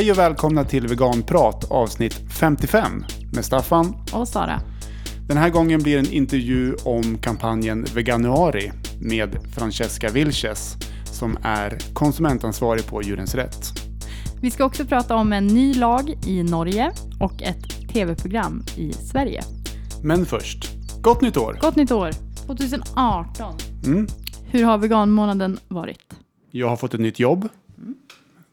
Hej och välkomna till Veganprat avsnitt 55 med Staffan. Och Sara. Den här gången blir en intervju om kampanjen Veganuari med Francesca Vilches som är konsumentansvarig på Djurens Rätt. Vi ska också prata om en ny lag i Norge och ett tv-program i Sverige. Men först, gott nytt år! Gott nytt år! 2018. Mm. Hur har veganmånaden varit? Jag har fått ett nytt jobb.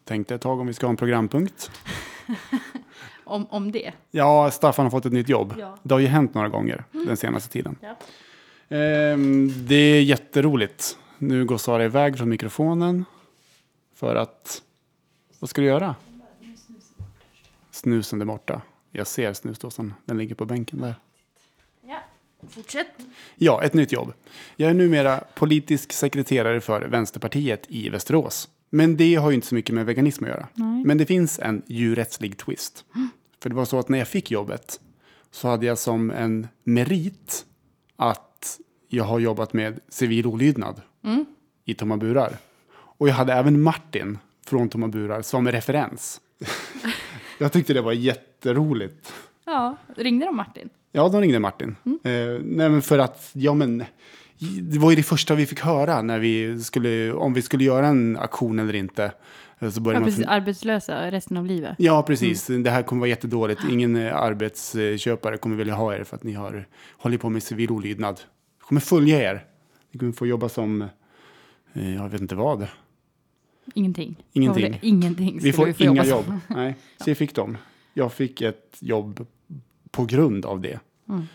Tänkte ett tag om vi ska ha en programpunkt. Om, om det? Ja, Staffan har fått ett nytt jobb. Ja. Det har ju hänt några gånger den senaste tiden. Ja. Ehm, det är jätteroligt. Nu går Sara iväg från mikrofonen. För att... Vad ska du göra? Snusen där borta. Jag ser snusdåsen. Den ligger på bänken där. ja. Fortsätt. Ja, ett nytt jobb. Jag är numera politisk sekreterare för Vänsterpartiet i Västerås. Men det har ju inte så mycket med veganism att göra. Nej. Men det finns en djurrättslig twist. För det var så att när jag fick jobbet så hade jag som en merit att jag har jobbat med civil olydnad i Tomma burar. Och jag hade även Martin från Tomma burar som referens. jag tyckte det var jätteroligt. Ja, ringde de Martin? Ja, de ringde Martin. Eh, nej, men för att, ja men, det var ju det första vi fick höra när vi skulle, om vi skulle göra en aktion eller inte. Så Ja, började man precis. fun- Arbetslösa resten av livet. ja, precis. Det här kommer vara jättedåligt. Ingen eh, arbetsköpare kommer vilja ha er för att ni har hållit på med civil olydnad. Jag kommer följa er. Ni kommer få jobba som, eh, jag vet inte vad. Ingenting. Ingenting. Ingenting Vi får inga jobba som. jobb. Nej, så jag fick dem. Jag fick ett jobb på grund av det. Mm.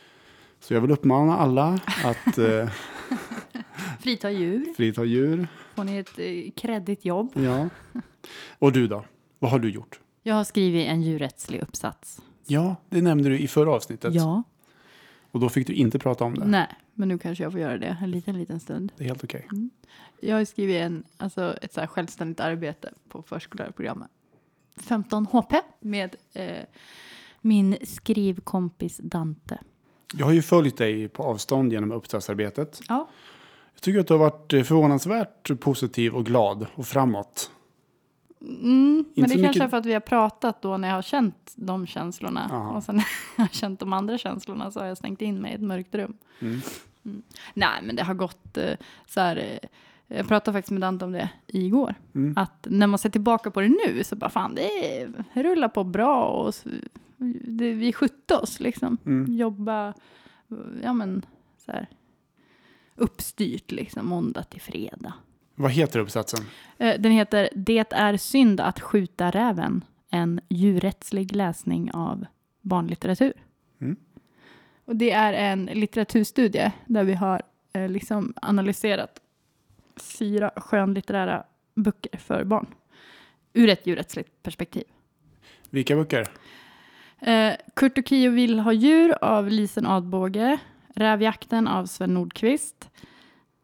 Så jag vill uppmana alla att eh, Frita djur. frita djur. Får ni ett eh, kreddigt jobb? Ja. Och du då? Vad har du gjort? Jag har skrivit en djurrättslig uppsats. Ja, det nämnde du i förra avsnittet. Ja. Och då fick du inte prata om det. Nej, men nu kanske jag får göra det en liten, liten stund. Det är helt okej. Jag har skrivit en, alltså ett så här självständigt arbete på förskollärarprogrammet. 15 HP med eh, min skrivkompis Dante. Jag har ju följt dig på avstånd genom uppsatsarbetet. Ja. Jag tycker att du har varit förvånansvärt positiv och glad och framåt. Mm, men det kanske mycket- är för att vi har pratat då när jag har känt de känslorna. Aha. Och sen när jag har känt de andra känslorna så har jag stängt in mig i ett mörkt rum. Mm. Mm. Nej, men det har gått eh, så här. Eh, jag pratade faktiskt med Dante om det igår. Mm. Att när man ser tillbaka på det nu så bara fan det är, rullar på bra och det, vi skötte oss liksom. Mm. Jobba, ja men så här uppstyrt liksom måndag till fredag. Vad heter uppsatsen? Eh, Den heter Det är synd att skjuta räven. En djurrättslig läsning av barnlitteratur. Mm. Och det är en litteraturstudie där vi har eh, liksom analyserat fyra skönlitterära böcker för barn. Ur ett djurrättsligt perspektiv. Vilka böcker? Eh, Kurt och Kio vill ha djur av Lisen Adbåge. Rävjakten av Sven Nordqvist.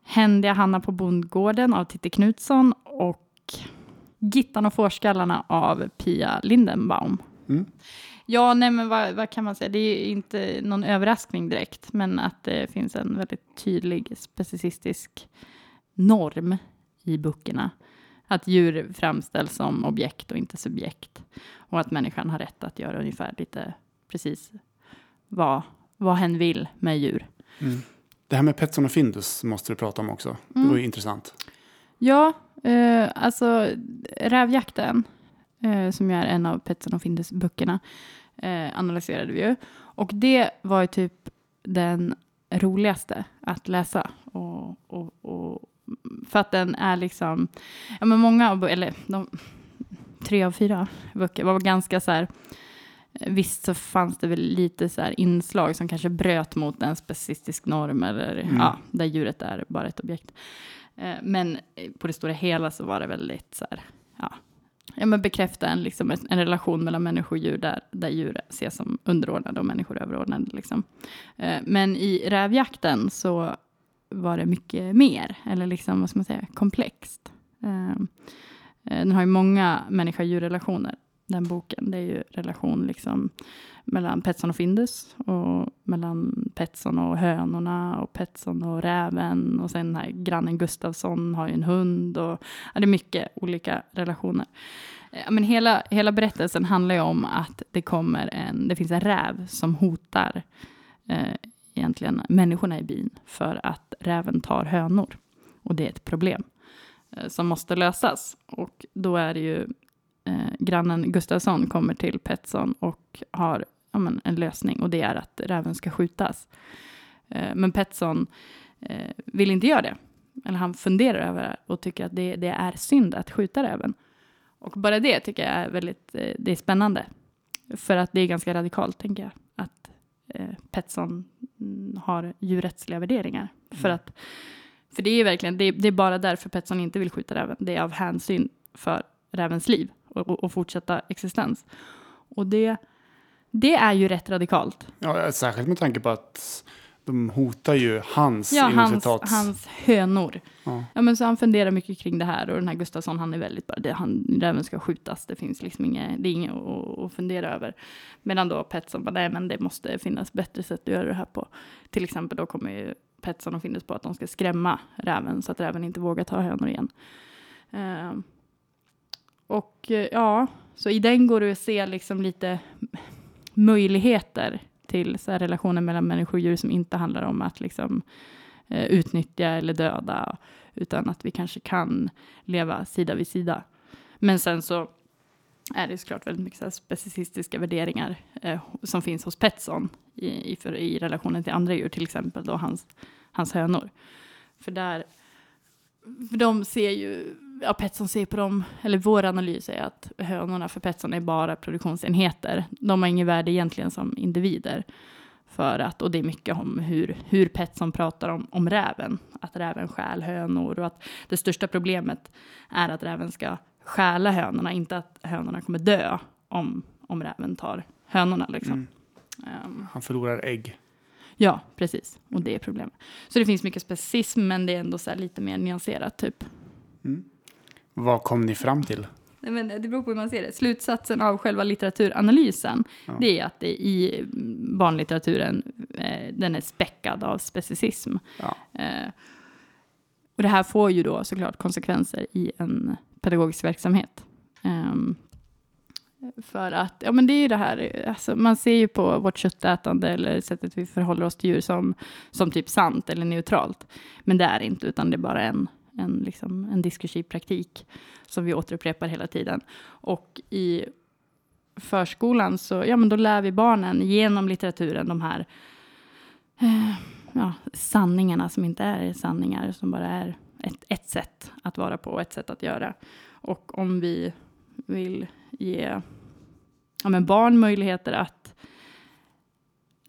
Händiga Hanna på bondgården av Titti Knutsson och Gittan och fårskallarna av Pia Lindenbaum. Mm. Ja, nej men vad, vad kan man säga? Det är inte någon överraskning direkt, men att det finns en väldigt tydlig specicistisk norm i böckerna. Att djur framställs som objekt och inte subjekt. Och att människan har rätt att göra ungefär lite precis vad, vad hen vill med djur. Mm. Det här med Petson och Findus måste du prata om också. Det Mm. var ju intressant. Ja, eh, alltså Rävjakten, eh, som är en av Petson och Findus böckerna, eh, analyserade vi ju. Och det var ju typ den roligaste att läsa. Och, och, och, för att den är liksom, ja men många eller de, tre av fyra böcker var ganska så här, Visst så fanns det väl lite så inslag som kanske bröt mot en specifistisk norm eller Mm. ja, där djuret är bara ett objekt. Eh, Men på det stora hela så var det väldigt så här, ja, ja men bekräfta en, liksom, en, relation mellan människor och djur där, där djur ses som underordnade och människor överordnade. Liksom. Eh, Men i rävjakten så var det mycket mer, eller liksom, vad ska man säga, komplext. Eh, Den har ju många människa-djurrelationer den boken. Det är ju relation liksom mellan Petson och Findus och mellan Petson och hönorna och Petson och räven och sen den här grannen Gustavsson har ju en hund och ja, det är mycket olika relationer. Eh, men hela, hela berättelsen handlar ju om att det kommer en, det finns en räv som hotar eh, egentligen människorna i byn för att räven tar hönor. Och det är ett problem eh, som måste lösas. Och då är det ju eh, grannen Gustavsson kommer till Petson och har ja, men, en lösning och det är att räven ska skjutas. Eh, men Petson eh, vill inte göra det. Eller han funderar över det och tycker att det, det är synd att skjuta räven. Och bara det tycker jag är väldigt eh, det är spännande. För att det är ganska radikalt, tänker jag. Att eh, Petson mm, har djurrättsliga värderingar. För att för det är verkligen, det är, det är bara därför Petson inte vill skjuta räven. Det är av hänsyn för rävens liv och, och, fortsätta existens. Och det, det är ju rätt radikalt. Ja, särskilt med tanke på att de hotar ju hans, Ja, hans, hans hönor. Ja. Ja, men så han funderar mycket kring det här och den här Gustafsson, han är väldigt bara, det, han, räven ska skjutas, det finns liksom inget, det är inget att, att fundera över. Medan då Petson bara, nej men det måste finnas bättre sätt att göra det här på. Till exempel då kommer ju Petson att finnas på att de ska skrämma räven så att räven inte vågar ta hönor igen. Eh, och eh, ja, så i den går det att se liksom lite möjligheter till så här relationer mellan människor och djur som inte handlar om att liksom eh, utnyttja eller döda, utan att vi kanske kan leva sida vid sida. Men sen så är det såklart väldigt mycket så här specicistiska värderingar eh, som finns hos Petson i, i, för, i relationen till andra djur, till exempel då hans, hans hönor. För där, för de ser ju, ja Petson ser på dem, eller vår analys är att hönorna för Petson är bara produktionsenheter. De har inget värde egentligen som individer. För att, och det är mycket om hur, hur Petson pratar om, om räven. Att räven stjäl hönor och att det största problemet är att räven ska stjäla hönorna, inte att hönorna kommer dö om, om räven tar hönorna. Liksom. Ehm, Han förlorar ägg. ja, precis. Och det är problemet. Så det finns mycket specicism, men det är ändå så lite mer nyanserat, typ. Vad kom ni fram till? Nej, men det beror på hur man ser det. Slutsatsen av själva litteraturanalysen, Ja. det är att det i barnlitteraturen, eh, den är späckad av specicism. Ja. Eh, och det här får ju då såklart konsekvenser i en pedagogisk verksamhet. Ehm, för att, ja men det är ju det här, alltså, man ser ju på vårt köttätande eller sättet vi förhåller oss till djur som, som typ sant eller neutralt. Men det är inte, utan det är bara en, en, liksom, en diskursiv praktik som vi återupprepar hela tiden. Och i förskolan så, ja men då lär vi barnen genom litteraturen de här eh, ja, sanningarna som inte är sanningar, som bara är ett, ett sätt att vara på och ett sätt att göra. Och om vi vill ge ja, men barn möjligheter att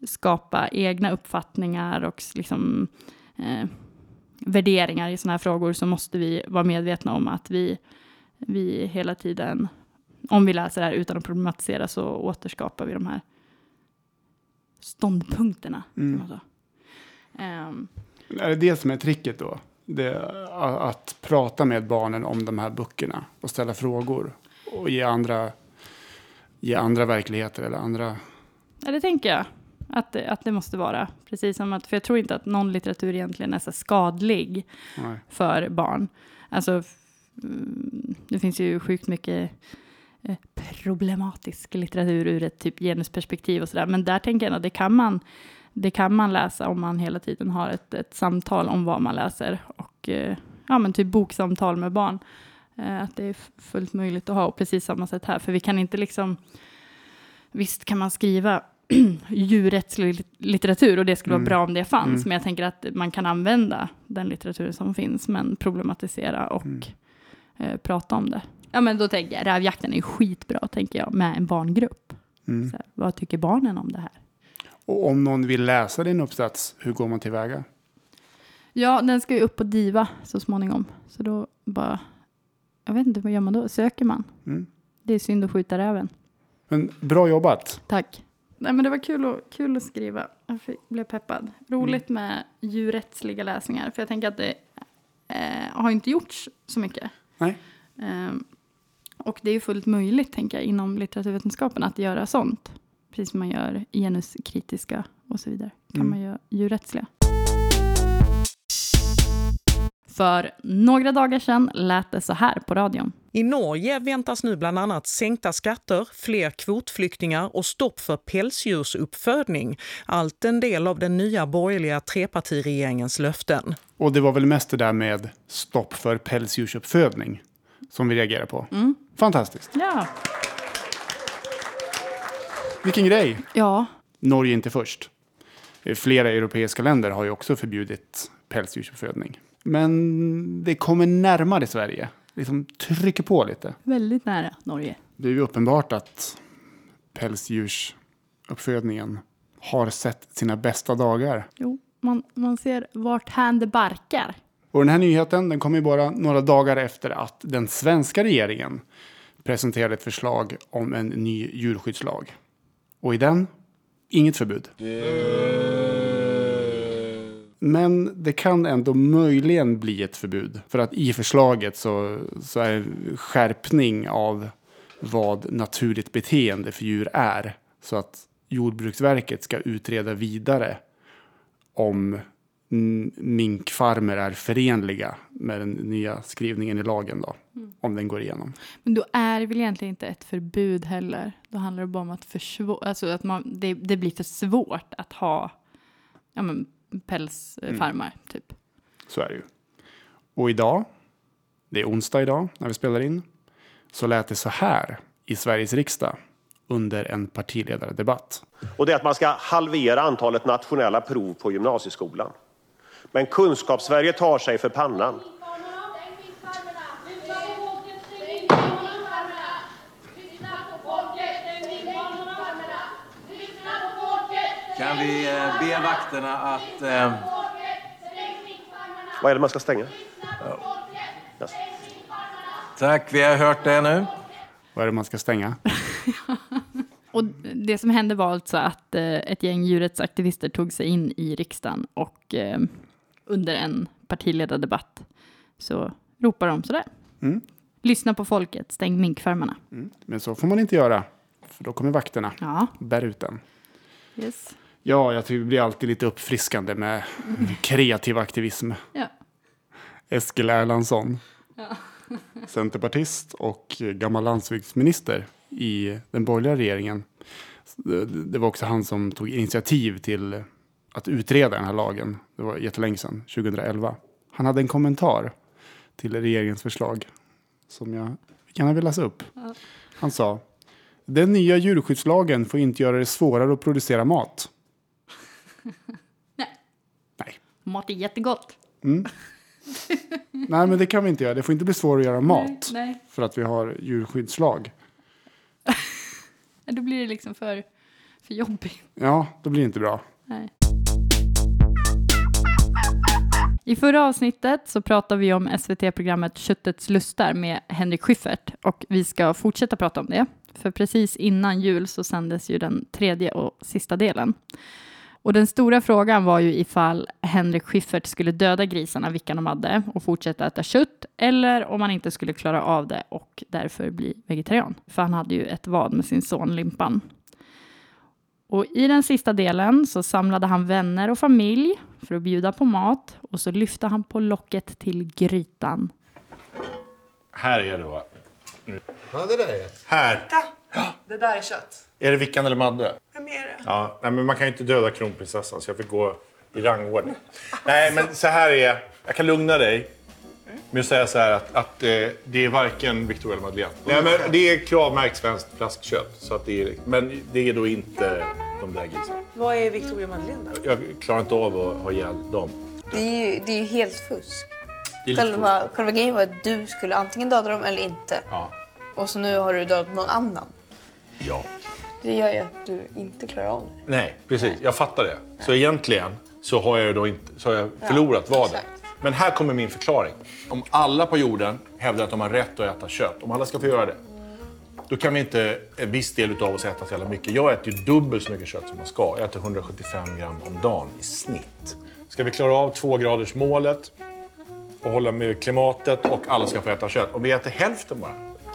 skapa egna uppfattningar och liksom, eh, värderingar i sådana här frågor så måste vi vara medvetna om att vi, vi hela tiden, om vi läser det här utan att problematisera så återskapar vi de här ståndpunkterna. Mm. Ehm, Är det det som är tricket då? Det, att prata med barnen om de här böckerna och ställa frågor och ge andra, ge andra verkligheter eller andra... Ja, det tänker jag att det, att det måste vara. Precis som att, för jag tror inte att någon litteratur egentligen är så skadlig Nej. för barn. Alltså, mm, det finns ju sjukt mycket eh, problematisk litteratur ur ett typ genusperspektiv och sådär. Men där tänker jag att det kan man, det kan man läsa om man hela tiden har ett, ett samtal om vad man läser. Och eh, ja, men typ boksamtal med barn. Eh, att det är fullt möjligt att ha. Och precis samma sätt här. För vi kan inte liksom... Visst kan man skriva djurrättslig lit- litteratur och det skulle Mm. vara bra om det fanns. Mm. Men jag tänker att man kan använda den litteraturen som finns men problematisera och Mm. eh, prata om det. Ja men då tänker jag, Rävjakten är ju skitbra tänker jag med en barngrupp. Mm. Så här, vad tycker barnen om det här? Och om någon vill läsa din uppsats, hur går man tillväga? Ja, den ska ju upp på DIVA så småningom. Så då bara, jag vet inte, vad gör man då? Söker man? Mm. Det är synd att skjuta räven. Men bra jobbat. Tack. Nej, men det var kul, att- kul att skriva. Jag fick, blev peppad. Roligt med djurrättsliga läsningar. För jag tänker att det eh, har inte gjorts så mycket. Nej. Ehm, Och det är ju fullt möjligt, tänker jag, inom litteraturvetenskapen att göra sånt. Precis som man gör genuskritiska och så vidare. Kan Mm. man göra djurrättsliga. För några dagar sedan lät det så här på radion. I Norge väntas nu bland annat sänkta skatter, fler kvotflyktingar och stopp för pälsdjursuppfödning. Allt en del av den nya borgerliga trepartiregeringens löften. Och det var väl mest det där med stopp för pälsdjursuppfödning som vi reagerar på. Fantastiskt. Ja. Vilken grej. Ja, Norge är inte först. Flera europeiska länder har ju också förbjudit pälsdjursuppfödning. Men det kommer närmare Sverige. Liksom trycker på lite. väldigt nära Norge. Det är ju uppenbart att pälsdjursuppfödningen har sett sina bästa dagar. Jo, man, man ser vart hän det barkar. Och den här nyheten den kommer ju bara några dagar efter att den svenska regeringen presenterade ett förslag om en ny djurskyddslag. Och i den, inget förbud. Men det kan ändå möjligen bli ett förbud. För att i förslaget så, så är skärpning av vad naturligt beteende för djur är. Så att Jordbruksverket ska utreda vidare om mm, minkfarmer är förenliga med den nya skrivningen i lagen då. Om den går igenom. Men då är det väl egentligen inte ett förbud heller. Då handlar det bara om att, försvå- alltså att man, det, det blir för svårt att ha ja, men, pälsfarmar. Typ. Så är det ju. Och idag, det är onsdag idag när vi spelar in, så lät det så här i Sveriges riksdag under en partiledardebatt. Och det är att man ska halvera antalet nationella prov på gymnasieskolan. Men Kunskapssverige tar sig för pannan. Kan vi eh, be vakterna att... Eh, Vad är det man ska stänga? Yes. tack, vi har hört det nu. Vad är det man ska stänga? Och det som hände var alltså att eh, ett gäng djurrättsaktivister tog sig in i riksdagen och eh, under en partiledardebatt så ropar de sådär. Mm. Lyssna på folket, stäng minkfarmarna. Men så får man inte göra. För då kommer vakterna Ja, bär ut den. yes. Ja, jag tycker det blir alltid lite uppfriskande med kreativ aktivism. Ja. Eskil Erlandsson, centerpartist och gammal landsbygdsminister i den borgerliga regeringen. Det- Det var också han som tog initiativ till att utreda den här lagen. Det var jättelänge sedan, 2011. Han hade en kommentar till regeringens förslag som jag gärna vill läsa upp. Han sa Den nya djurskyddslagen får inte göra det svårare att producera mat. Nej. Mat är jättegott. Nej, men det kan vi inte göra. Det får inte bli svårare att göra mat. Nej, För att vi har djurskyddslag. nej. Då blir det liksom för, för jobbigt. Ja, då blir det inte bra. Nej. I förra avsnittet så pratade vi om SVT-programmet Köttets lustar med Henrik Schyffert och vi ska fortsätta prata om det. För precis innan jul så sändes ju den tredje och sista delen. Och den stora frågan var ju ifall Henrik Schyffert skulle döda grisarna Vickan och Madde och fortsätta äta kött eller om han inte skulle klara av det och därför bli vegetarian. För han hade ju ett vad med sin son Limpan. Och i den sista delen så samlade han vänner och familj för att bjuda på mat och så lyfte han på locket till grytan. Här är det va? Ja, det där är Här! Det där är kött. Är det Vickan eller Madde? Vem är det? Ja, nej, men man kan ju inte döda kronprinsessan så jag fick gå i rangordning. nej, men så här är... Jag kan lugna dig med att säga så här att, att eh, det är varken Victoria eller Madeleine. Nej, men det är kravmärkt svenskt flaskkött. Så att det är, men det är då inte de där grisarna. Vad är Victoria Madeleine då? Jag klarar inte av att ha ihjäl dem. Det är ju, det är ju helt fusk. Det är lite Själva, själva grejen var att du skulle antingen döda dem eller inte. Ja. Och så nu har du dödat någon annan. Ja. Det gör ju att du inte klarar av det. Nej, precis. Jag fattar det. Så egentligen så har jag då inte, så har jag förlorat vadet. exakt. Men här kommer min förklaring. Om alla på jorden hävdar att de har rätt att äta kött, om alla ska få göra det, då kan vi inte en viss del av oss äta så jävla mycket. Jag äter ju dubbelt så mycket kött som man ska. Jag äter 175 gram om dagen i snitt. Ska vi klara av tvågradersmålet och hålla med klimatet och alla ska få äta kött. Om vi äter hälften bara,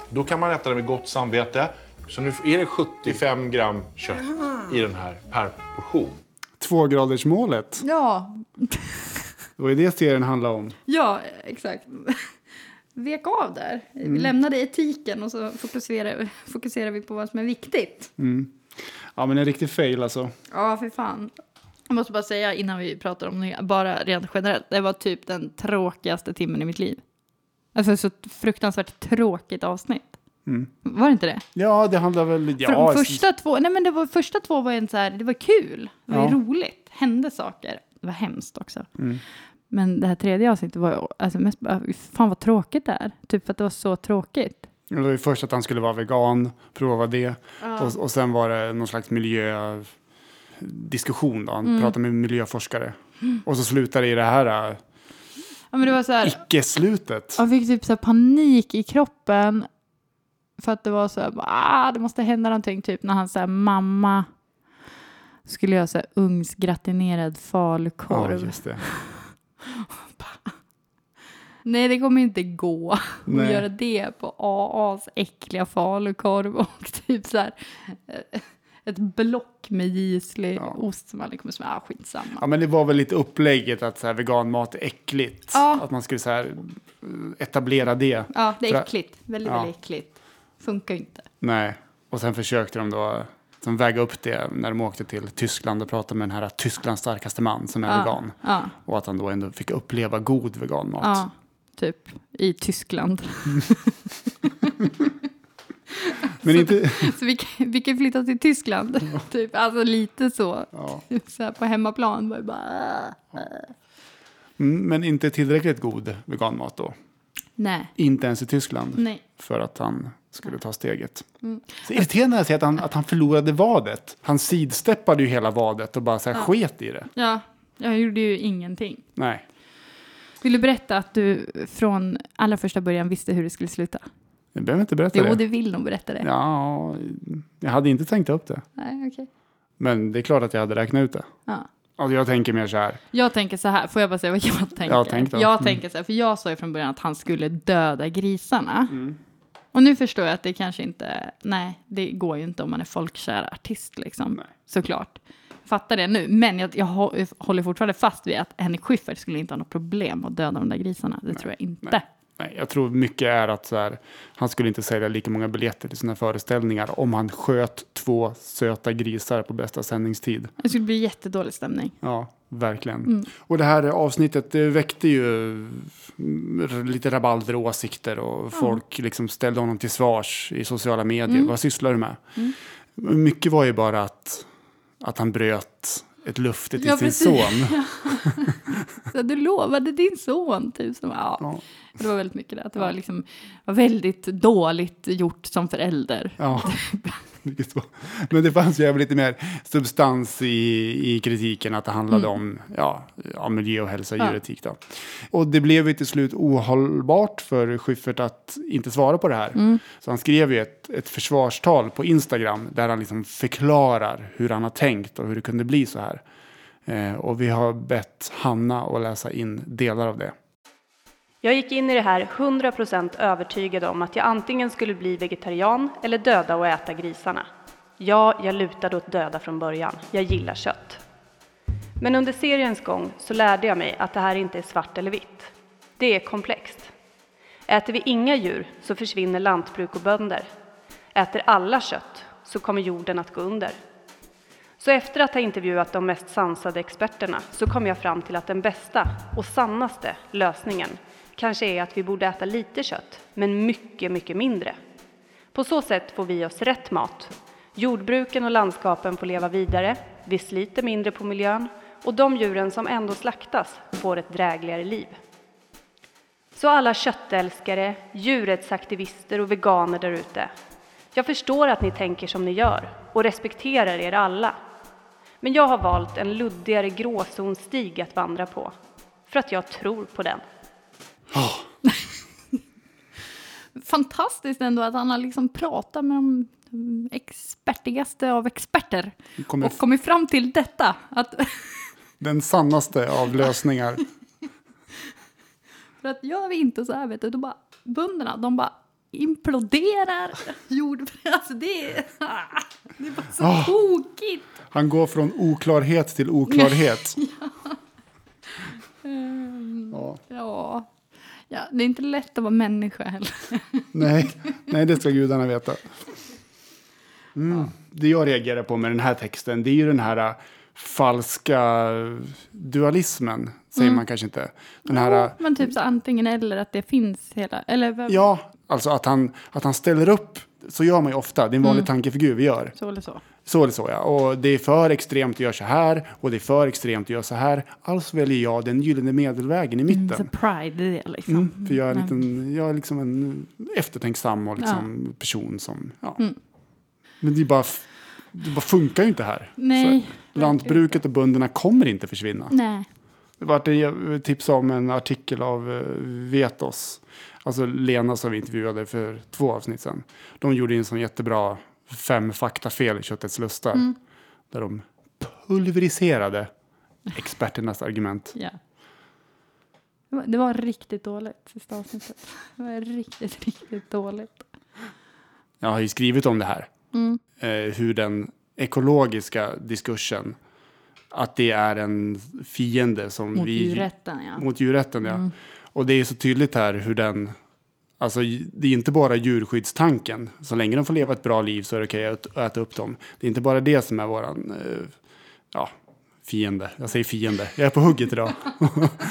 Då kan man äta det med gott samvete. Så nu är det 75 gram kött i den här per portion. Tvågradersmålet. Ja, Det var ju det serien handlade om. ja exakt. Vek av där. Vi lämnade etiken och så fokuserar, fokuserar vi på vad som är viktigt. Ja, men en riktig fail alltså. Ja, för fan. Jag måste bara säga innan vi pratar om det, bara rent generellt. Det var typ den tråkigaste timmen i mitt liv. Alltså så fruktansvärt tråkigt avsnitt. Var det inte det? Ja, det handlar väl... För Ja, de första två, nej men det var, första två var en så här, det var kul. Det var Ja. roligt. Hände saker. Det var hemskt också. Men det här tredje avsnittet var alltså mest bara, fan vad tråkigt det är. Typ för att det var så tråkigt. Det var ju först att han skulle vara vegan, prova det. Och, och sen var det någon slags miljödiskussion. Då. Han Mm. pratade med miljöforskare. Och så slutade det i det här äh, Ja icke-slutet. jag fick typ så panik i kroppen. För att det var så här, ah, det måste hända någonting. Typ när han sa mamma skulle göra så här ugnsgratinerad Ja, falukorv. just det. Nej, det kommer inte gå att göra det på AAs äckliga falukorv och typ så här eh, ett block med Gisli Ja. ost som aldrig kommer smaka. Ah, skitsamma. Ja, men det var väl lite upplägget att så här, veganmat är äckligt. Ja. Att man skulle så här, etablera det. Ja, det är äckligt. Väldigt, Ja. väldigt äckligt. Funkar inte. Nej. Och sen försökte de då som väga upp det när de åkte till Tyskland och pratade med den här Tysklands starkaste man som är Ja. vegan. Ja, Och att han då ändå fick uppleva god veganmat. ja, typ i Tyskland. Men inte... Så vi kan, vi kan flytta till Tyskland. typ, alltså lite så. Ja. så här på hemmaplan var det bara... Mm, Men inte tillräckligt god veganmat då. Nej, Inte ens i Tyskland. nej. För att han skulle ta steget. Mm. Så irriterande att se att han, att han förlorade vadet. Han sidsteppade ju hela vadet och bara så här sket i det. Ja, jag gjorde ju ingenting. Nej. Vill du berätta att du från allra första början visste hur det skulle sluta? Jag behöver inte berätta Jo, det. du vill nog berätta det. Ja, jag hade inte tänkt upp det. Nej, okej. Men det är klart att jag hade räknat ut det. Ja. Alltså jag tänker mer så här. Jag tänker så här, får jag bara säga vad jag tänker? Ja, tänk då. Jag Mm. tänker så här, för jag sa ju från början att han skulle döda grisarna. Mm. Och nu förstår jag att det kanske inte, nej, det går ju inte om man är folkkär artist liksom. Nej. Såklart. Fattar det nu, men jag, jag hå- håller fortfarande fast vid att Henrik Schyffert skulle inte ha något problem att döda de där grisarna. Det tror jag inte. nej. Nej, jag tror mycket är att så här, han skulle inte sälja lika många biljetter till sina föreställningar om han sköt två söta grisar på bästa sändningstid. Det skulle bli jättedålig stämning. Ja, verkligen. Mm. Och det här avsnittet det väckte ju mm, lite rabalder och åsikter och folk liksom ställde honom till svars i sociala medier. Mm. Vad sysslar du med? Mycket var ju bara att, att han bröt ett löfte till Ja, sin precis. son. Så du lovade din son, typ. Som, ja. Ja. Det var väldigt mycket det. Att det var, liksom, var väldigt dåligt gjort som förälder. Ja. Men det fanns ju lite mer substans i, i kritiken att det handlade om ja, ja, miljö och hälsa, Mm. Ja. djuretik. Då. Och det blev ju till slut ohållbart för Schyffert att inte svara på det här. Mm. Så han skrev ju ett, ett försvarstal på Instagram där han liksom förklarar hur han har tänkt och hur det kunde bli så här. Eh, och vi har bett Hanna att läsa in delar av det. Jag gick in i det här 100% övertygad om att jag antingen skulle bli vegetarian eller döda och äta grisarna. Ja, jag lutade åt döda från början. Jag gillar kött. Men under seriens gång så lärde jag mig att det här inte är svart eller vitt. Det är komplext. Äter vi inga djur så försvinner lantbruk och bönder. Äter alla kött så kommer jorden att gå under. Så efter att ha intervjuat de mest sansade experterna så kom jag fram till att den bästa och sannaste lösningen kanske är att vi borde äta lite kött, men mycket, mycket mindre. På så sätt får vi oss rätt mat. Jordbruken och landskapen får leva vidare, vi sliter mindre på miljön och de djuren som ändå slaktas får ett drägligare liv. Så alla köttälskare, djurrättsaktivister och veganer där ute. Jag förstår att ni tänker som ni gör och respekterar er alla. Men jag har valt en luddigare gråzonstig att vandra på. För att jag tror på den. Fantastiskt ändå att han har liksom pratat med de expertigaste av experter. Kommer Och kommit fram till detta. Att, Den sannaste av lösningar. för att gör vi inte så här, vet du, då bara bönderna, de bara imploderar jord. Alltså det är, det är bara så Ah. tokigt. Han går från oklarhet till oklarhet. Mm, Ja. ja. Ja, det är inte lätt att vara människa heller. Nej, nej, det ska gudarna veta. Mm. Det jag reagerar på med den här texten, det är ju den här äh, falska dualismen, säger Mm. man kanske inte. Den här, äh, Men typ så antingen eller att det finns hela, eller vad- ja, alltså att han, att han ställer upp, så gör man ju ofta, det är en vanlig Mm. tankefigur vi gör. så eller så. Så eller så ja, och det är för extremt att göra så här, och det är för extremt att göra så här. Alltså väljer jag den gyllene medelvägen i mitten. Mm, the pride det liksom. Mm, för jag är, en Mm. liten, jag är liksom en eftertänksam och liksom person som... Ja. Mm. Men det, är bara, det bara funkar ju inte här. Nej, Så, lantbruket och bönderna kommer inte försvinna. Nej. Det var det tips om en artikel av eh, Vetos. Alltså Lena som vi intervjuade för två avsnitt sedan. De gjorde en sån jättebra fem faktafel i Köttets lustar. Mm. Där de pulveriserade experternas argument. Ja. Det var, det var riktigt dåligt sista avsnittet. Det var riktigt, riktigt dåligt. Jag har ju skrivit om det här. Mm. Eh, hur den ekologiska diskursen, att det är en fiende som Mot vi... djurrätten, ja. Mot djurrätten, ja. Mm. Och det är så tydligt här hur den... Alltså det är inte bara djurskyddstanken. Så länge de får leva ett bra liv så är det okej att äta upp dem. Det är inte bara det som är våran... Eh, ja, fiende. Jag säger fiende. Jag är på hugget idag.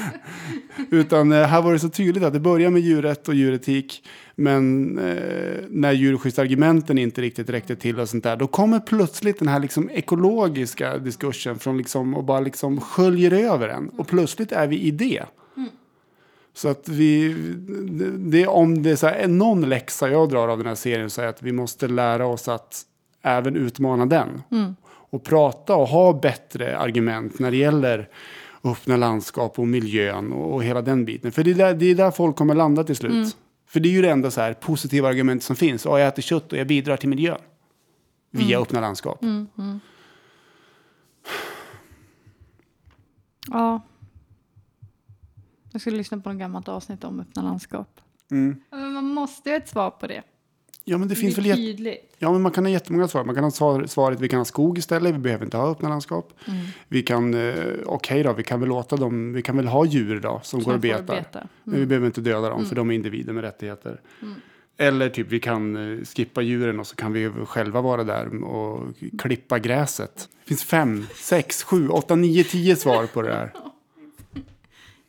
Utan eh, här var det så tydligt att det börjar med djurrätt och djuretik. Men eh, när djurskyddsargumenten inte riktigt räckte till och sånt där. Då kommer plötsligt den här liksom ekologiska diskursen från liksom och bara liksom sköljer över en. Och plötsligt är vi i det. Så att vi, det, om det är så här, någon läxa jag drar av den här serien så är att vi måste lära oss att även utmana den. Mm. Och prata och ha bättre argument när det gäller öppna landskap och miljön och, och hela den biten. För det är, där, det är där folk kommer landa till slut. Mm. För det är ju det enda så här positiva argument som finns. Ja, jag äter kött och jag bidrar till miljön. Via Mm. öppna landskap. Mm, mm. Ja. Jag skulle lyssna på en gammalt avsnitt om öppna landskap. Mm. Ja, Men man måste ju ha ett svar på det. Ja, men det finns är väl tydligt. Ja, men man kan ha jättemånga svar. Man kan ha svar, svaret vi kan ha skog istället. Vi behöver inte ha öppna landskap. Mm. Vi kan, eh, okej då, vi kan väl låta dem, vi kan väl ha djur då som Som går och betar. beta. Men vi Mm. behöver inte döda dem för Mm. de är individer med rättigheter. Mm. Eller typ vi kan eh, skippa djuren och så kan vi själva vara där och klippa gräset. Det finns fem, sex, sju, åtta, nio, tio svar på det här.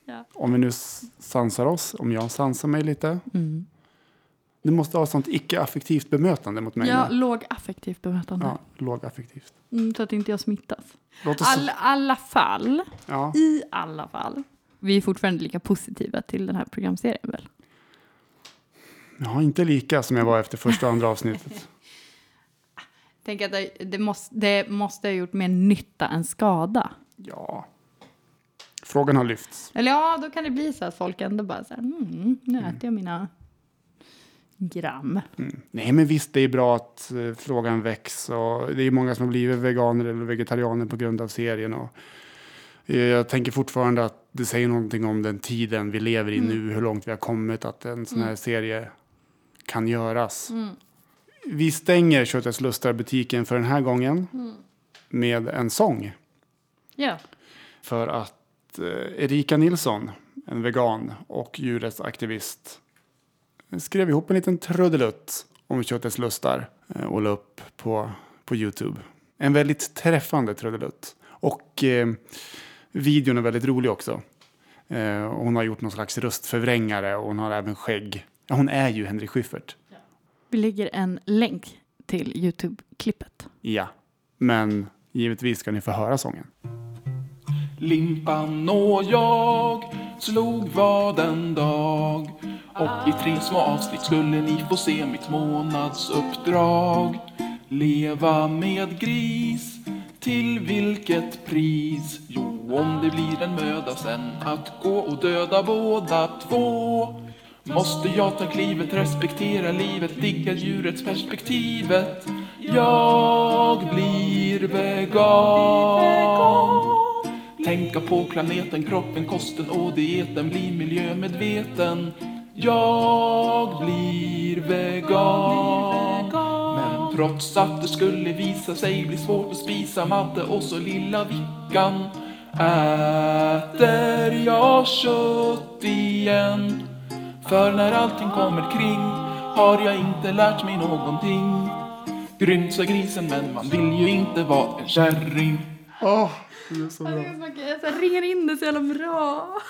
Ja. Om vi nu sansar oss, om jag sansar mig lite. Mm. Du måste ha sånt icke-affektivt bemötande mot mig. Ja, nu. låg affektivt bemötande. ja lågaffektivt. Mm, så att inte jag smittas. Låt oss... All, alla fall, Ja. i alla fall. Vi är fortfarande lika positiva till den här programserien väl? Ja, inte lika som jag var efter första och andra avsnittet. Tänk att det, det, måste, det måste ha gjort mer nytta än skada. Ja. Frågan har lyfts. Eller ja, då kan det bli så att folk ändå bara så här, mm, nu äter jag mina gram. Mm. Nej, men visst, det är bra att eh, frågan väcks. Och det är många som har blivit veganer eller vegetarianer på grund av serien. Och, eh, jag tänker fortfarande att det säger någonting om den tiden vi lever i Mm. nu, hur långt vi har kommit, att en sån här Mm. serie kan göras. Mm. Vi stänger Köttets lustar-butiken för den här gången Mm. med en sång. Ja. För att eh, Erika Nilsson, en vegan och djurrättsaktivist, skrev ihop en liten trudelutt om köttets lustar eh, och la upp på, på Youtube. En väldigt träffande trudelutt. Och eh, videon är väldigt rolig också. Eh, hon har gjort någon slags röstförvrängare och hon har även skägg. Ja, hon är ju Henrik Schyffert. Vi lägger en länk till Youtube-klippet. Ja, men givetvis ska ni få höra sången. Limpan och jag slog vad en dag och i tre små avsnitt skulle ni få se mitt månadsuppdrag. Leva med gris, till vilket pris? Jo, om det blir en möda sen att gå och döda båda två. Måste jag ta klivet, respektera livet, digga djurets perspektivet. Jag blir vegan. Tänka på planeten, kroppen, kosten och dieten, bli miljömedveten. Jag blir vegan. Men trots att det skulle visa sig bli svårt att spisa matte och så lilla Vickan äter jag kött igen. För när allting kommer kring har jag inte lärt mig någonting. Grymt sa grisen men man vill ju inte vara en kärring. Oh det är så bra. Jag ringar in det så jävla bra.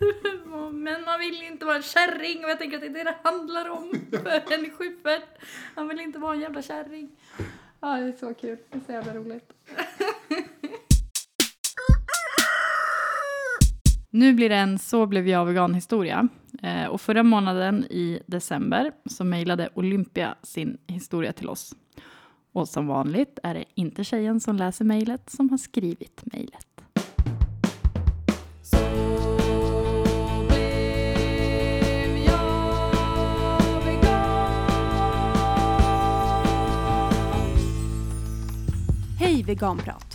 Men man vill inte vara en kärring och jag tänker att det är det det handlar om för en Schyffert. Han vill inte vara en jävla kärring. Ja, det är så kul. Det är så jävla roligt. Nu blir det en Så blev jag vegan-historia. Eh, och förra månaden i december så mejlade Olympia sin historia till oss. Och som vanligt är det inte tjejen som läser mejlet som har skrivit mejlet. Hej veganprat!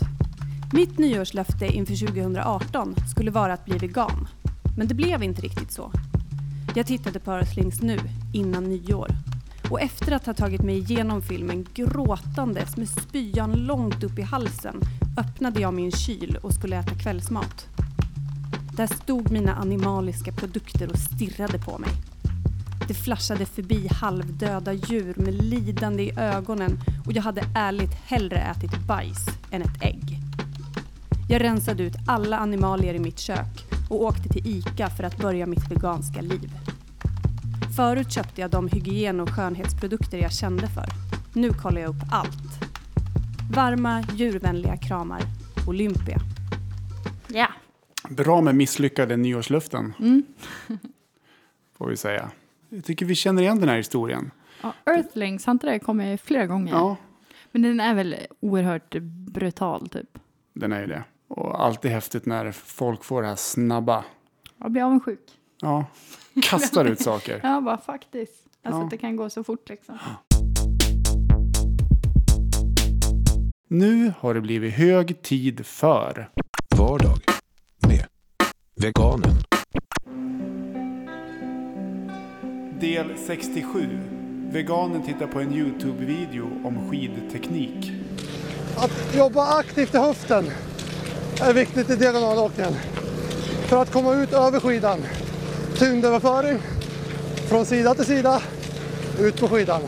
Mitt nyårslöfte inför 2018 skulle vara att bli vegan. Men det blev inte riktigt så. Jag tittade på Earthlings nu, innan nyår. Och efter att ha tagit mig igenom filmen gråtandes med spyan långt upp i halsen öppnade jag min kyl och skulle äta kvällsmat. Där stod mina animaliska produkter och stirrade på mig. Det flashade förbi halvdöda djur med lidande i ögonen och jag hade ärligt hellre ätit bajs än ett ägg. Jag rensade ut alla animalier i mitt kök och åkte till ICA för att börja mitt veganska liv. Förut köpte jag de hygien och skönhetsprodukter jag kände för. Nu kollar jag upp allt. Varma, djurvänliga kramar. Olympia. Ja. Bra med misslyckade nyårslöften, Mm. får vi säga. Jag tycker vi känner igen den här historien. ja Earthlings, har inte det kommit flera gånger? Ja, Men den är väl oerhört brutal typ. den är ju det. Och alltid häftigt när folk får det här snabba. Jag blir avundsjuk. Ja, kastar ut saker. Ja, bara faktiskt. Alltså Ja. att det kan gå så fort liksom. Nu har det blivit hög tid för Vardag med veganen. del 67. Veganen tittar på en Youtube-video om skidteknik. Att jobba aktivt i höften är viktigt i diagonalåkningen. För att komma ut över skidan. Tyngdöverföring från sida till sida, ut på skidan.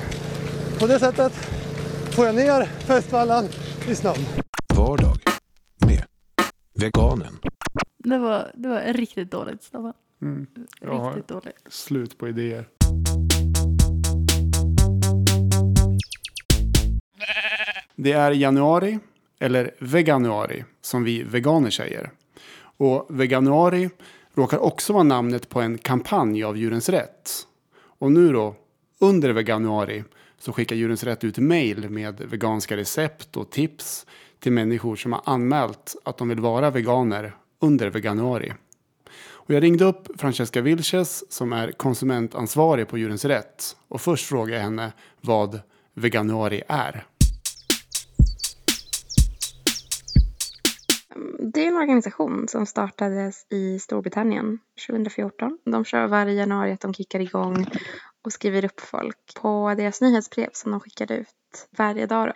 På det sättet får jag ner fästvallan i snön. Vardag med veganen. Det var, det var riktigt dåligt, Staffan. Mm. Jag har Riktigt dåligt. slut på idéer. Det är januari, eller veganuari, som vi veganer säger. Och veganuari råkar också vara namnet på en kampanj av Djurens Rätt. Och nu då, under veganuari, så skickar Djurens Rätt ut mejl med veganska recept och tips till människor som har anmält att de vill vara veganer under veganuari. Och jag ringde upp Francesca Vilches som är konsumentansvarig på Djurens Rätt. Och först frågade jag henne vad veganuari är. Det är en organisation som startades i Storbritannien 2014. De kör varje januari att de kickar igång och skriver upp folk på deras nyhetsbrev som de skickade ut varje dag.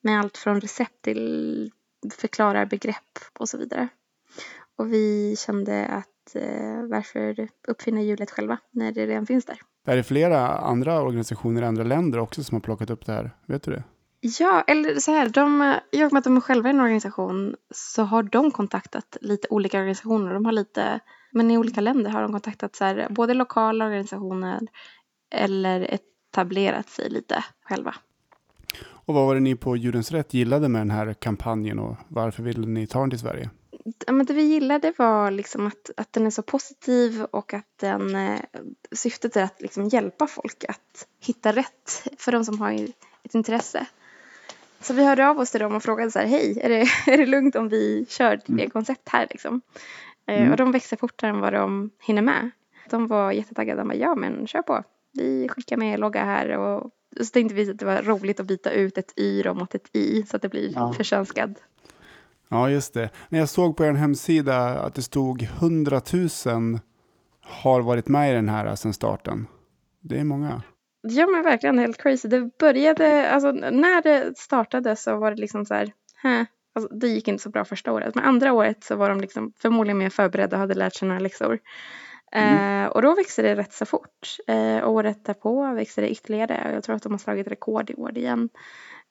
Med allt från recept till förklarar begrepp och så vidare. Och vi kände att eh, varför uppfinna hjulet själva när det redan finns där. Är det flera andra organisationer i andra länder också som har plockat upp det här? Vet du det? Ja, eller så här, de, i och med att de är själva en organisation så har de kontaktat lite olika organisationer. De har lite, men i olika länder har de kontaktat så här, både lokala organisationer eller etablerat sig lite själva. Och vad var det ni på Djurens Rätt gillade med den här kampanjen och varför ville ni ta den till Sverige? Men det vi gillade var liksom att, att den är så positiv och att den, eh, syftet är att liksom hjälpa folk att hitta rätt för de som har ett intresse. Så vi hörde av oss till dem och frågade så här, hej, är det, är det lugnt om vi kör det koncept här liksom? Eh, Mm. Och de växer fortare än vad de hinner med. De var jättetaggade, de bara, ja men kör på. Vi skickar med logga här och så tänkte vi att det var roligt att byta ut ett y då mot ett i så att det blir Ja. försvenskad. Ja, just det. När jag såg på er hemsida att det stod 100 000 har varit med i den här sedan starten. Det är många. Ja men verkligen helt crazy. Det började, alltså när det startade så var det liksom så här, Hä? Alltså, det gick inte så bra första året. Men andra året så var de liksom förmodligen mer förberedda och hade lärt sig några läxor. Mm. Eh, och då växte det rätt så fort. Eh, året därpå växte det ytterligare. Och jag tror att de har slagit rekord i år igen.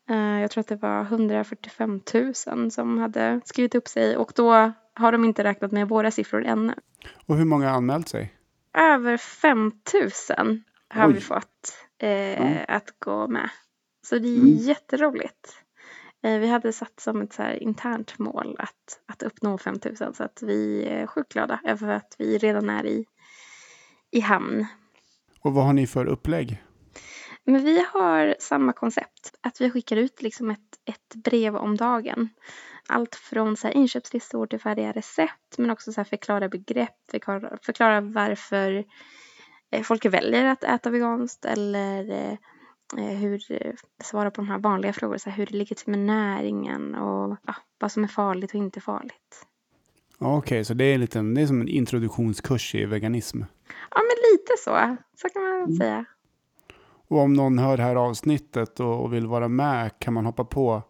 Eh, jag tror att det var 145 000 som hade skrivit upp sig. Och då har de inte räknat med våra siffror ännu. Och hur många har anmält sig? Över 5 000 har Oj. vi fått Ja. att gå med. Så det är Mm. jätteroligt. Eh, Vi hade satt som ett så internt mål att, att uppnå 5000 så att vi är sjukt glada över att vi redan är i, i hamn. Och vad har ni för upplägg? Men vi har samma koncept, att vi skickar ut liksom ett, ett brev om dagen. Allt från så här inköpslistor till färdiga recept men också så förklara begrepp, förklara, förklara varför folk väljer att äta veganskt eller eh, eh, hur, eh, svara på de här vanliga frågorna, så här, hur det ligger till med näringen och ja, vad som är farligt och inte farligt. Okej, så det är, en liten, det är som en introduktionskurs i veganism. Ja, men lite så, så kan man säga. Och om någon hör det här avsnittet och, och vill vara med, kan man hoppa på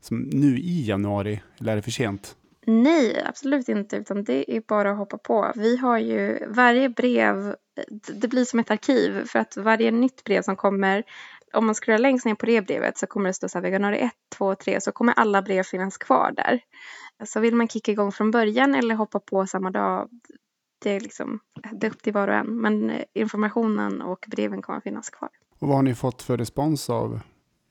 som nu i januari? Eller är det för sent? Nej, absolut inte, utan det är bara att hoppa på. Vi har ju varje brev, det blir som ett arkiv för att varje nytt brev som kommer, om man scrollar längst ner på det brevet så kommer det stå så här veganari 1, 2, 3 så kommer alla brev finnas kvar där. Så vill man kicka igång från början eller hoppa på samma dag, det är liksom, det är upp till var och en. Men eh, informationen och breven kommer finnas kvar. Och vad har ni fått för respons av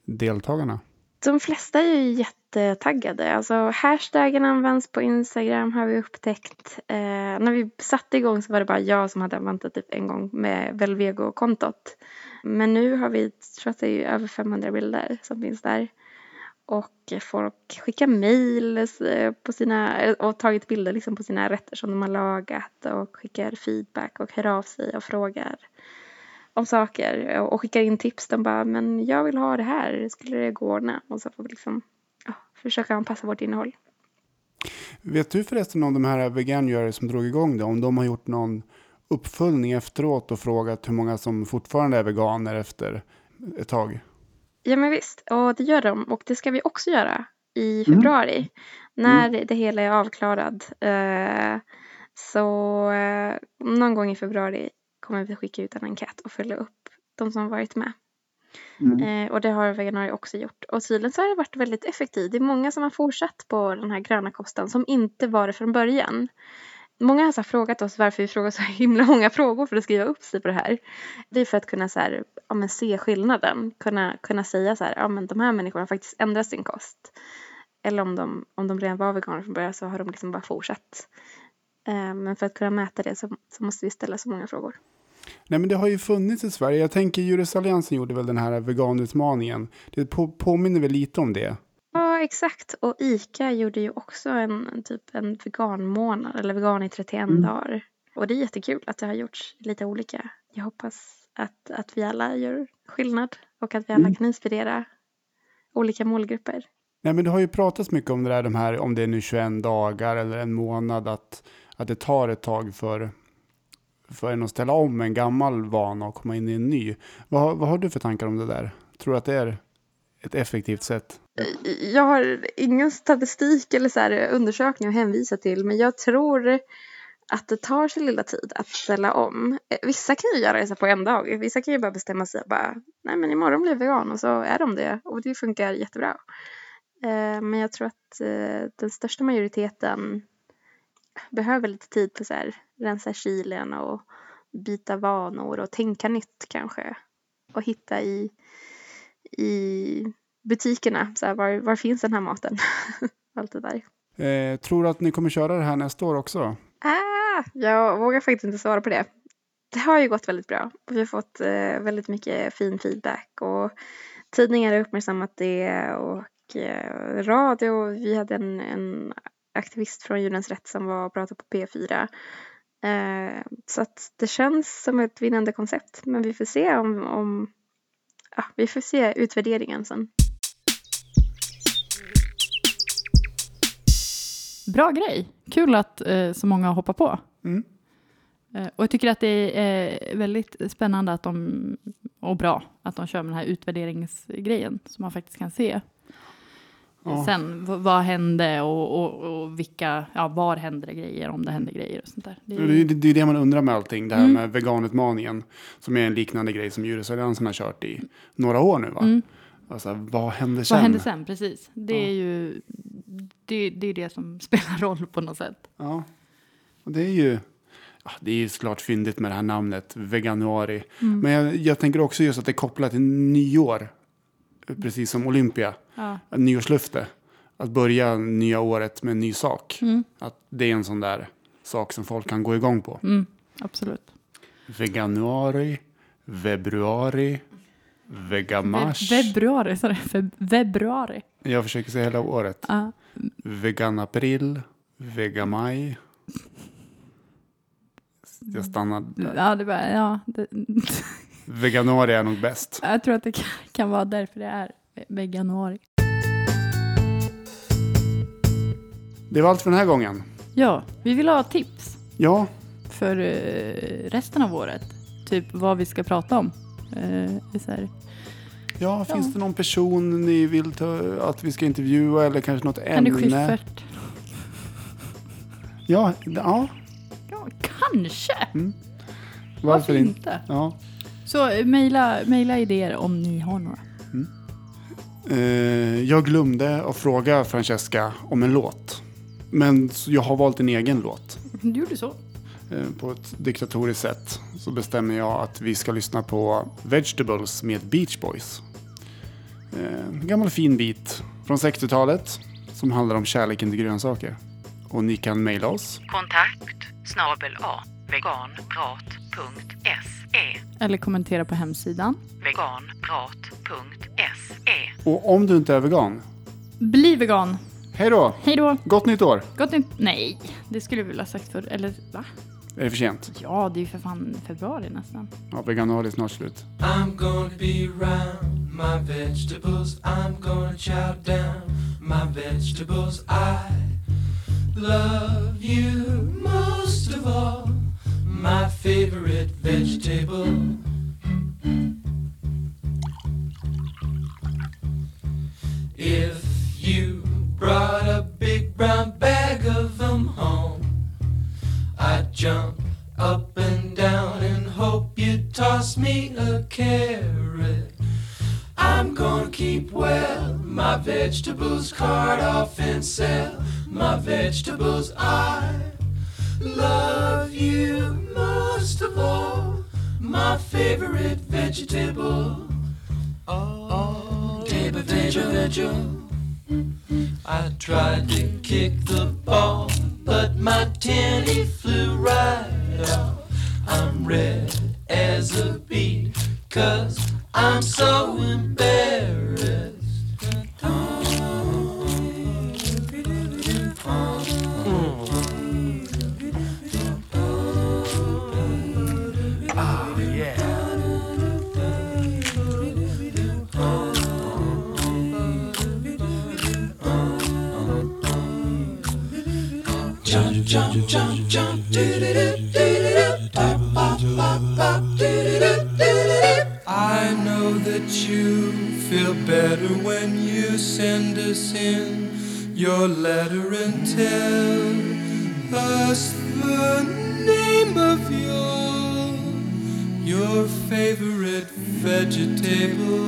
deltagarna? De flesta är ju jättetaggade. Alltså hashtaggen används på Instagram har vi upptäckt. Eh, när vi satte igång så var det bara jag som hade använt det typ en gång med Velvego-kontot. Men nu har vi, tror att det är över 500 bilder som finns där. Och folk skickar mejl eh, på sina, eh, och tagit bilder liksom på sina rätter som de har lagat och skickar feedback och hör av sig och frågar om saker och skickar in tips. De bara, men jag vill ha det här, skulle det gå att ordna? Och så får vi liksom ja, försöka anpassa vårt innehåll. Vet du förresten om de här veganjörare som drog igång det, om de har gjort någon uppföljning efteråt och frågat hur många som fortfarande är veganer efter ett tag? Ja men visst, och det gör de och det ska vi också göra i februari när det hela är avklarad. Eh, så eh, någon gång i februari kommer vi skicka ut en enkät och följa upp de som varit med. Eh, och det har Veganuari också gjort. Och tydligen så har det varit väldigt effektivt. Det är många som har fortsatt på den här gröna kosten som inte var det från början. Många har så frågat oss varför vi frågar så himla många frågor för att skriva upp sig på det här. Det är för att kunna så här, ja, men se skillnaden. Kunna, kunna säga så här, ja men de här människorna har faktiskt ändrat sin kost. Eller om de, om de redan var veganer från början så har de liksom bara fortsatt. Eh, men för att kunna mäta det så, så måste vi ställa så många frågor. Nej, men det har ju funnits i Sverige. Jag tänker Djurrättsalliansen gjorde väl den här veganutmaningen. Det på, påminner väl lite om det. Ja, exakt. Och ICA gjorde ju också en typ en veganmånad eller vegan i 31 Mm. dagar. Och det är jättekul att det har gjorts lite olika. Jag hoppas att, att vi alla gör skillnad och att vi alla Mm. kan inspirera olika målgrupper. Nej, men det har ju pratats mycket om det där, de här, om det är nu 21 dagar eller en månad, att, att det tar ett tag för, för en att ställa om en gammal vana och komma in i en ny. Vad, har- vad har du för tankar om det där? Tror du att det är ett effektivt sätt? Jag har ingen statistik eller så här undersökning att hänvisa till men jag tror att det tar sin lilla tid att ställa om. Eh, vissa kan ju göra det på en dag. Vissa kan ju bara bestämma sig och bara nej men imorgon blir jag vegan och så är de det och det funkar jättebra. Eh, men jag tror att eh, den största majoriteten behöver lite tid på så här rensa kylen och byta vanor och tänka nytt kanske. Och hitta i, i butikerna, så här, var, var finns den här maten? Allt det där. Eh, tror du att ni kommer köra det här nästa år också? Ah, jag vågar faktiskt inte svara på det. Det har ju gått väldigt bra. Vi har fått eh, väldigt mycket fin feedback och tidningar har uppmärksammat det och eh, radio. Vi hade en, en aktivist från Djurens Rätt som var och pratade på P4. Eh, så att det känns som ett vinnande koncept. Men vi får se om, om ja, vi får se utvärderingen sen. Bra grej. Kul att eh, så många hoppar på. Mm. Eh, Och jag tycker att det är väldigt spännande att de, och bra att de kör med den här utvärderingsgrejen som man faktiskt kan se. Ja. Sen vad hände och, och, och vilka, ja var hände det grejer, om det hände grejer och sånt där. Det är, det, det, är det man undrar med allting. Det här Mm. med veganutmaningen. Som är en liknande grej som Djurrättsalliansen har kört i några år nu va? Mm. Alltså, vad hände sen? vad hände sen? Precis. Det är ju det, det, är det som spelar roll på något sätt. Ja. Och det är ju... ja, Det är ju såklart fyndigt med det här namnet, veganuari. Mm. Men jag, jag tänker också just att det är kopplat till nyår. Precis som Olympia. Ja. Ett nyårslöfte. Att börja nya året med en ny sak. Mm. Att det är en sån där sak som folk kan gå igång på. Mm, absolut. Veganuari, februari, vegamars. Ve- Februari, sa? Fe- Februari. Jag försöker säga hela året. Ja. Veganapril, vegamaj. Jag stannar där. Ja, det var, ja det, Veganuari är nog bäst. jag tror att det kan, vara därför det är veganuari. Det var allt för den här gången. Ja, vi vill ha tips Ja, för eh, resten av året. Typ vad vi ska prata om. Eh, ja finns det någon person ni vill ta, att vi ska intervjua eller kanske något Henrik ämne? Schyffert. Ja, ja. Ja, kanske. Varför Varför inte? inte? Ja. Så eh, mejla, mejla idéer om ni har några. Eh, jag glömde att fråga Francesca om en låt. Men jag har valt en egen låt. Du gjorde så. Eh, På ett diktatoriskt sätt så bestämmer jag att vi ska lyssna på Vegetables med Beach Boys. Eh, En gammal fin bit från 60-talet som handlar om kärleken till grönsaker. Och ni kan mejla oss. Kontakt snabel A veganprat.se Eller kommentera på hemsidan. veganprat.se Och om du inte är vegan, Bli vegan. hej då! Hej då. Gott nytt år! Gott nytt... Nej, det skulle vi väl ha sagt för Eller va? Är det för sent? Ja, det är ju för fan februari nästan. Ja, veganuari är snart slut. I'm gonna be around my vegetables. I'm gonna chow down my vegetables. I love you most of all. My favorite vegetable. If you brought a big brown bag of them home, I'd jump up and down and hope you'd toss me a carrot. I'm gonna keep well my vegetables, cart off and sell my vegetables. I love you most of all, my favorite vegetable. Oh, table, vegetable. I tried to kick the ball, but my tenny flew right off. I'm red as a beet, cause I'm so embarrassed. Vegetable.